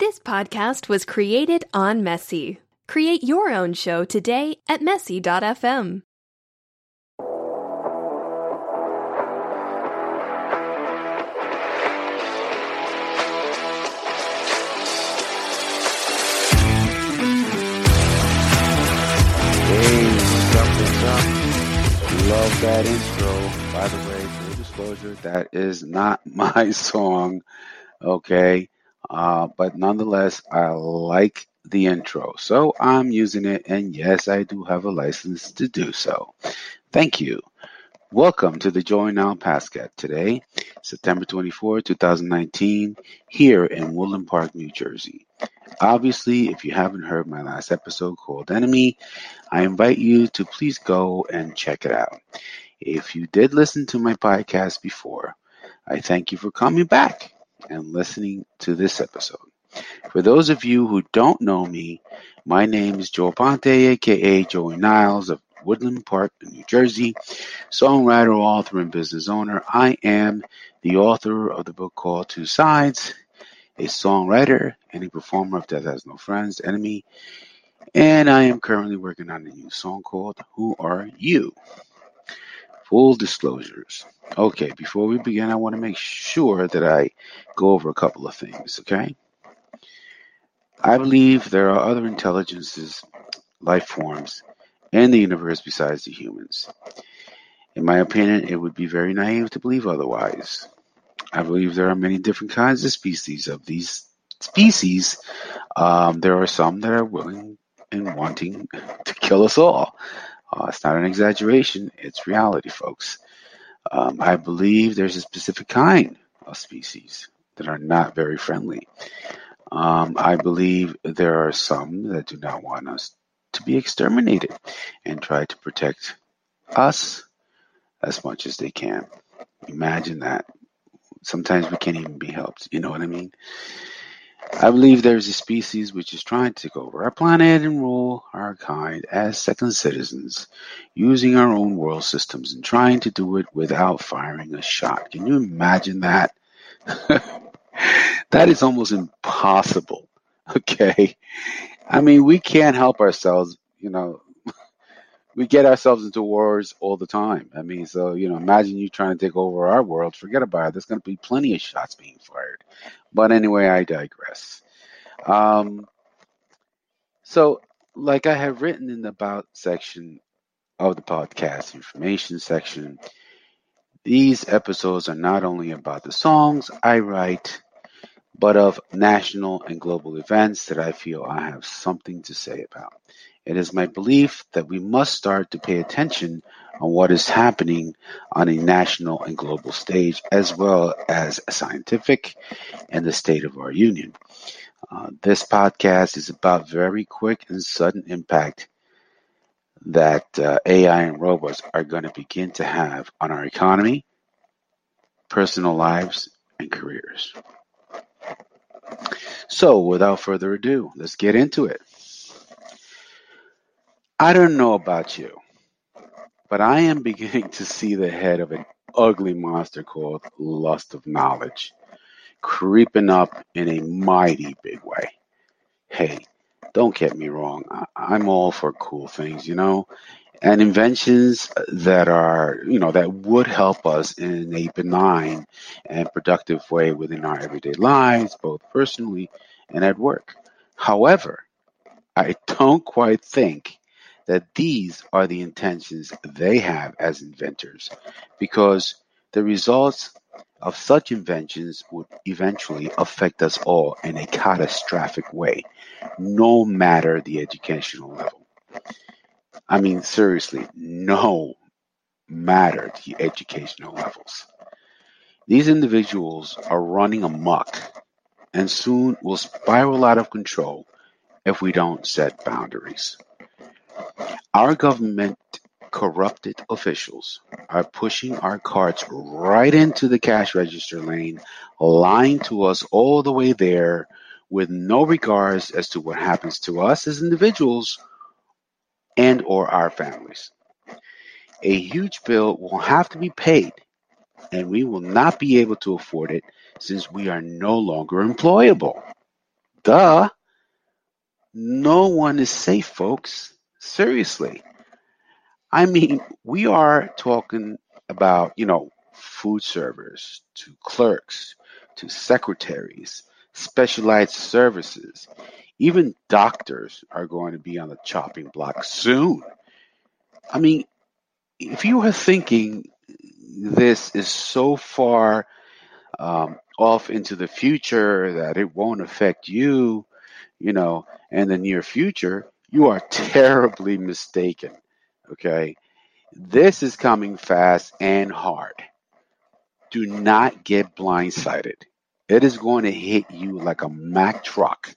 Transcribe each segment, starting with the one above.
This podcast was created on Messy. Create your own show today at messy.fm. Hey, what's up, what's up? Love that intro. By the way, full disclosure, that is not my song, okay? Uh, but nonetheless, I like the intro, so I'm using it, and yes, I do have a license to do so. Thank you. Welcome to the Joey Niles Podcast today, September 24, 2019, here in Woodland Park, New Jersey. Obviously, if you haven't heard my last episode called Enemy, I invite you to please go and check it out. If you did listen to my podcast before, I thank you for coming back and listening to this episode. For those of you who don't know me, my name is Joe Ponte, aka Joey Niles of Woodland Park, New Jersey, songwriter, author, and business owner. I am the author of the book called Two Sides, a songwriter and a performer of Death Has No Friends, Enemy, and I am currently working on a new song called Who Are You? Full disclosures. Okay, before we begin, I want to make sure that I go over a couple of things, okay? I believe there are other intelligences, life forms, and the universe besides the humans. In my opinion, it would be very naive to believe otherwise. I believe there are many different kinds of species of these species. Um, there are some that are willing and wanting to kill us all. Uh, it's not an exaggeration, it's reality, folks. Um, I believe there's a specific kind of species that are not very friendly. Um, I believe there are some that do not want us to be exterminated and try to protect us as much as they can. Imagine that. Sometimes we can't even be helped. You know what I mean? I believe there's a species which is trying to take over our planet and rule our kind as second citizens, using our own world systems and trying to do it without firing a shot. Can you imagine that? that is almost impossible. Okay. I mean, we can't help ourselves, you know. We get ourselves into wars all the time. I mean, so, you know, imagine you trying to take over our world. Forget about it. There's going to be plenty of shots being fired. But anyway, I digress. Um, so, like I have written in the about section of the podcast information section, these episodes are not only about the songs I write, but of national and global events that I feel I have something to say about. It is my belief that we must start to pay attention on what is happening on a national and global stage, as well as scientific and the state of our union. Uh, this podcast is about very quick and sudden impact that uh, AI and robots are going to begin to have on our economy, personal lives, and careers. So, without further ado, let's get into it. I don't know about you, but I am beginning to see the head of an ugly monster called lust of knowledge creeping up in a mighty big way. Hey, don't get me wrong, I- I'm all for cool things, you know, and inventions that are, you know, that would help us in a benign and productive way within our everyday lives, both personally and at work. However, I don't quite think that these are the intentions they have as inventors because the results of such inventions would eventually affect us all in a catastrophic way, no matter the educational level. I mean, seriously, no matter the educational levels. These individuals are running amok and soon will spiral out of control if we don't set boundaries. Our government corrupted officials are pushing our carts right into the cash register lane, lying to us all the way there with no regards as to what happens to us as individuals and or our families. A huge bill will have to be paid and we will not be able to afford it since we are no longer employable. duh. No one is safe, folks. Seriously. I mean, we are talking about, you know, food servers to clerks to secretaries, specialized services. Even doctors are going to be on the chopping block soon. I mean, if you are thinking this is so far um, off into the future that it won't affect you, you know, in the near future, you are terribly mistaken. Okay. This is coming fast and hard. Do not get blindsided. It is going to hit you like a Mack truck,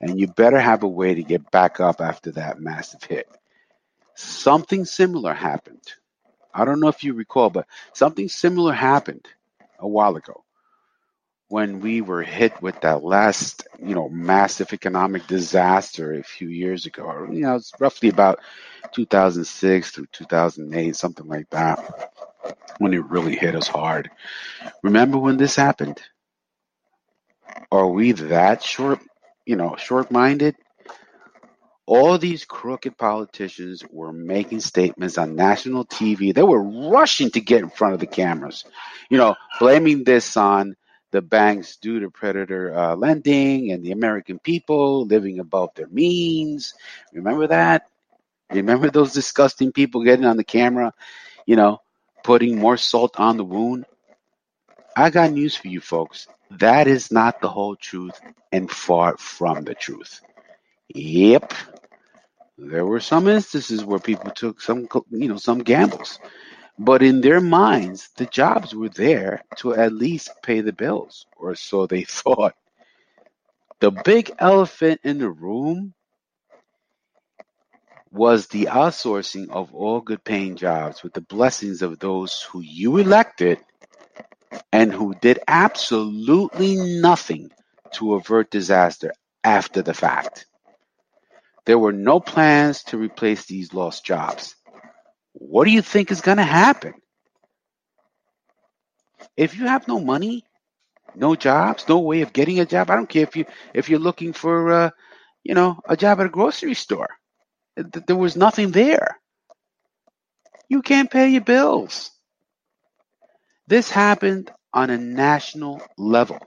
and you better have a way to get back up after that massive hit. Something similar happened. I don't know if you recall, but something similar happened a while ago when we were hit with that last, you know, massive economic disaster a few years ago. You know, it's roughly about 2006 through 2008, something like that, when it really hit us hard. Remember when this happened? Are we that short, you know, short-minded? All these crooked politicians were making statements on national TV. They were rushing to get in front of the cameras, you know, blaming this on the banks due to predator uh, lending and the American people living above their means. Remember that? Remember those disgusting people getting on the camera, you know, putting more salt on the wound? I got news for you folks. That is not the whole truth and far from the truth. Yep. There were some instances where people took some, you know, some gambles. But in their minds, the jobs were there to at least pay the bills, or so they thought. The big elephant in the room was the outsourcing of all good paying jobs with the blessings of those who you elected and who did absolutely nothing to avert disaster after the fact. There were no plans to replace these lost jobs. What do you think is going to happen? If you have no money, no jobs, no way of getting a job, I don't care if you if you're looking for uh, you know, a job at a grocery store. There was nothing there. You can't pay your bills. This happened on a national level,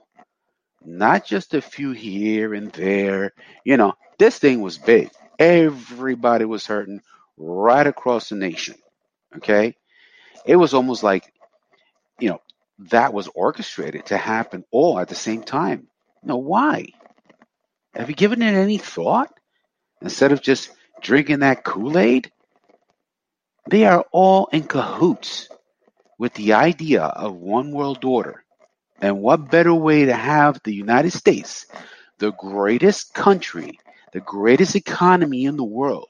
not just a few here and there. You know, this thing was big. Everybody was hurting right across the nation. Okay? It was almost like, you know, that was orchestrated to happen all at the same time. Now, why? Have you given it any thought? Instead of just drinking that Kool Aid? They are all in cahoots with the idea of one world order. And what better way to have the United States, the greatest country, the greatest economy in the world,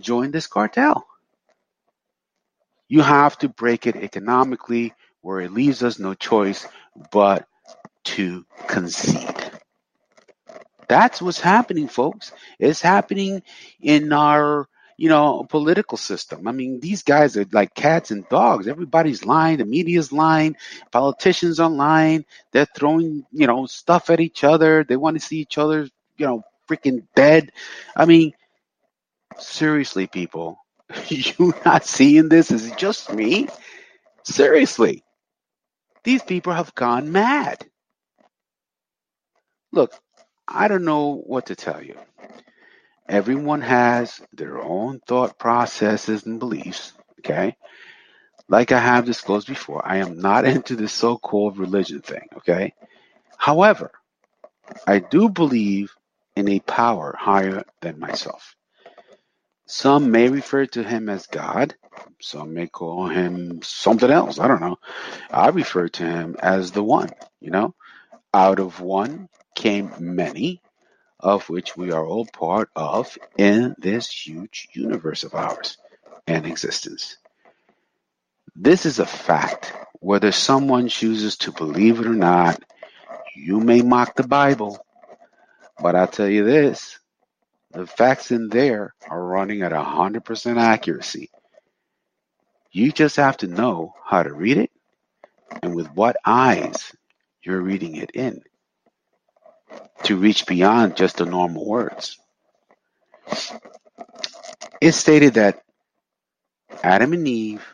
join this cartel? You have to break it economically where it leaves us no choice but to concede. That's what's happening, folks. It's happening in our you know, political system. I mean, these guys are like cats and dogs. Everybody's lying. The media's lying. Politicians are lying. They're throwing, you know, stuff at each other. They want to see each other, you know, freaking dead. I mean, seriously, people, you not seeing this? Is it just me? Seriously, these people have gone mad. Look, I don't know what to tell you. Everyone has their own thought processes and beliefs, okay? Like I have disclosed before, I am not into this so-called religion thing, okay? However, I do believe in a power higher than myself. Some may refer to him as God. Some may call him something else. I don't know. I refer to him as the one, you know? Out of one came many, of which we are all part of in this huge universe of ours and existence. This is a fact. Whether someone chooses to believe it or not, you may mock the Bible, but I'll tell you this the facts in there are running at 100% accuracy. You just have to know how to read it and with what eyes you're reading it in. to reach beyond just the normal words. It stated that Adam and Eve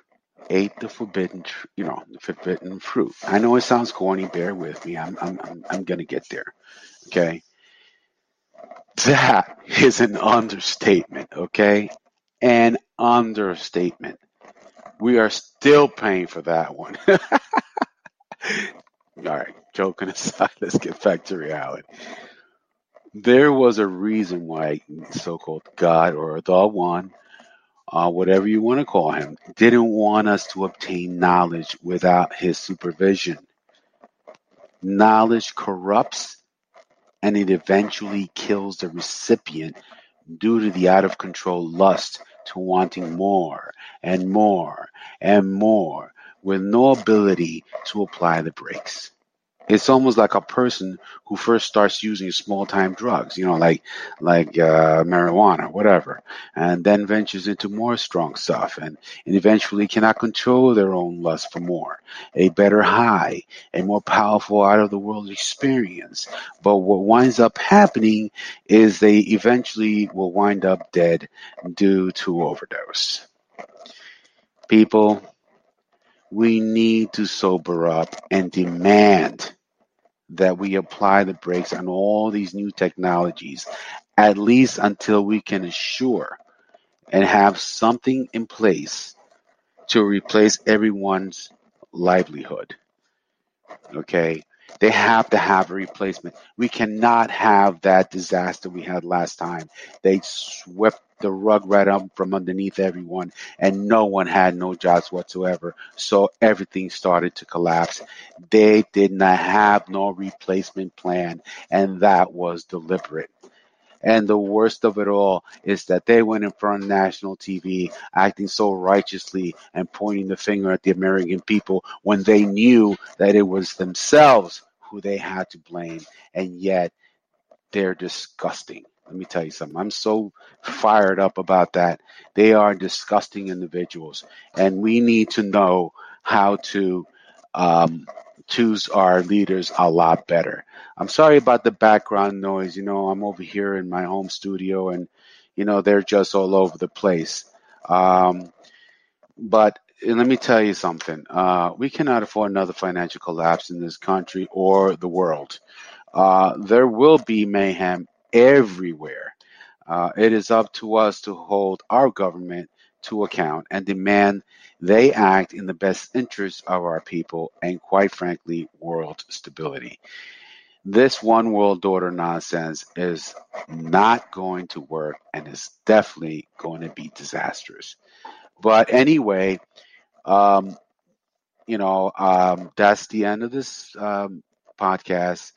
ate the forbidden, you know, the forbidden fruit. I know it sounds corny. Bear with me. I'm, I'm, I'm, I'm gonna get there. Okay. That is an understatement. Okay, an understatement. We are still paying for that one. All right, joking aside, let's get back to reality. There was a reason why so-called God or the One uh, whatever you want to call him, didn't want us to obtain knowledge without his supervision. Knowledge corrupts and it eventually kills the recipient due to the out of control lust to wanting more and more and more with no ability to apply the brakes it's almost like a person who first starts using small time drugs, you know, like like uh, marijuana, whatever, and then ventures into more strong stuff, and, and eventually cannot control their own lust for more, a better high, a more powerful out of the world experience. But what winds up happening is they eventually will wind up dead due to overdose. People, we need to sober up and demand that we apply the brakes on all these new technologies, at least until we can assure and have something in place to replace everyone's livelihood. Okay? They have to have a replacement. We cannot have that disaster we had last time. They swept the rug right up from underneath everyone, and no one had no jobs whatsoever. So everything started to collapse. They did not have no replacement plan, and that was deliberate. And the worst of it all is that they went in front of national TV acting so righteously and pointing the finger at the American people when they knew that it was themselves who they had to blame. And yet they're disgusting. Let me tell you something. I'm so fired up about that. They are disgusting individuals, and we need to know how to um, choose our leaders a lot better. I'm sorry about the background noise. You know, I'm over here in my home studio, and you know they're just all over the place. Um, but let me tell you something. Uh, we cannot afford another financial collapse in this country or the world. Uh, there will be mayhem everywhere. Uh, it is up to us to hold our government to account and demand they act in the best interests of our people and, quite frankly, world stability. This one world order nonsense is not going to work and is definitely going to be disastrous. But anyway, um, you know, um, that's the end of this um, podcast.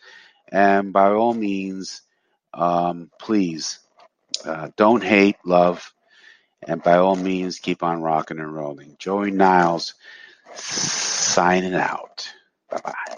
And by all means, um, please uh, don't hate, love, and by all means, keep on rocking and rolling. Joey Niles signing out. Bye bye.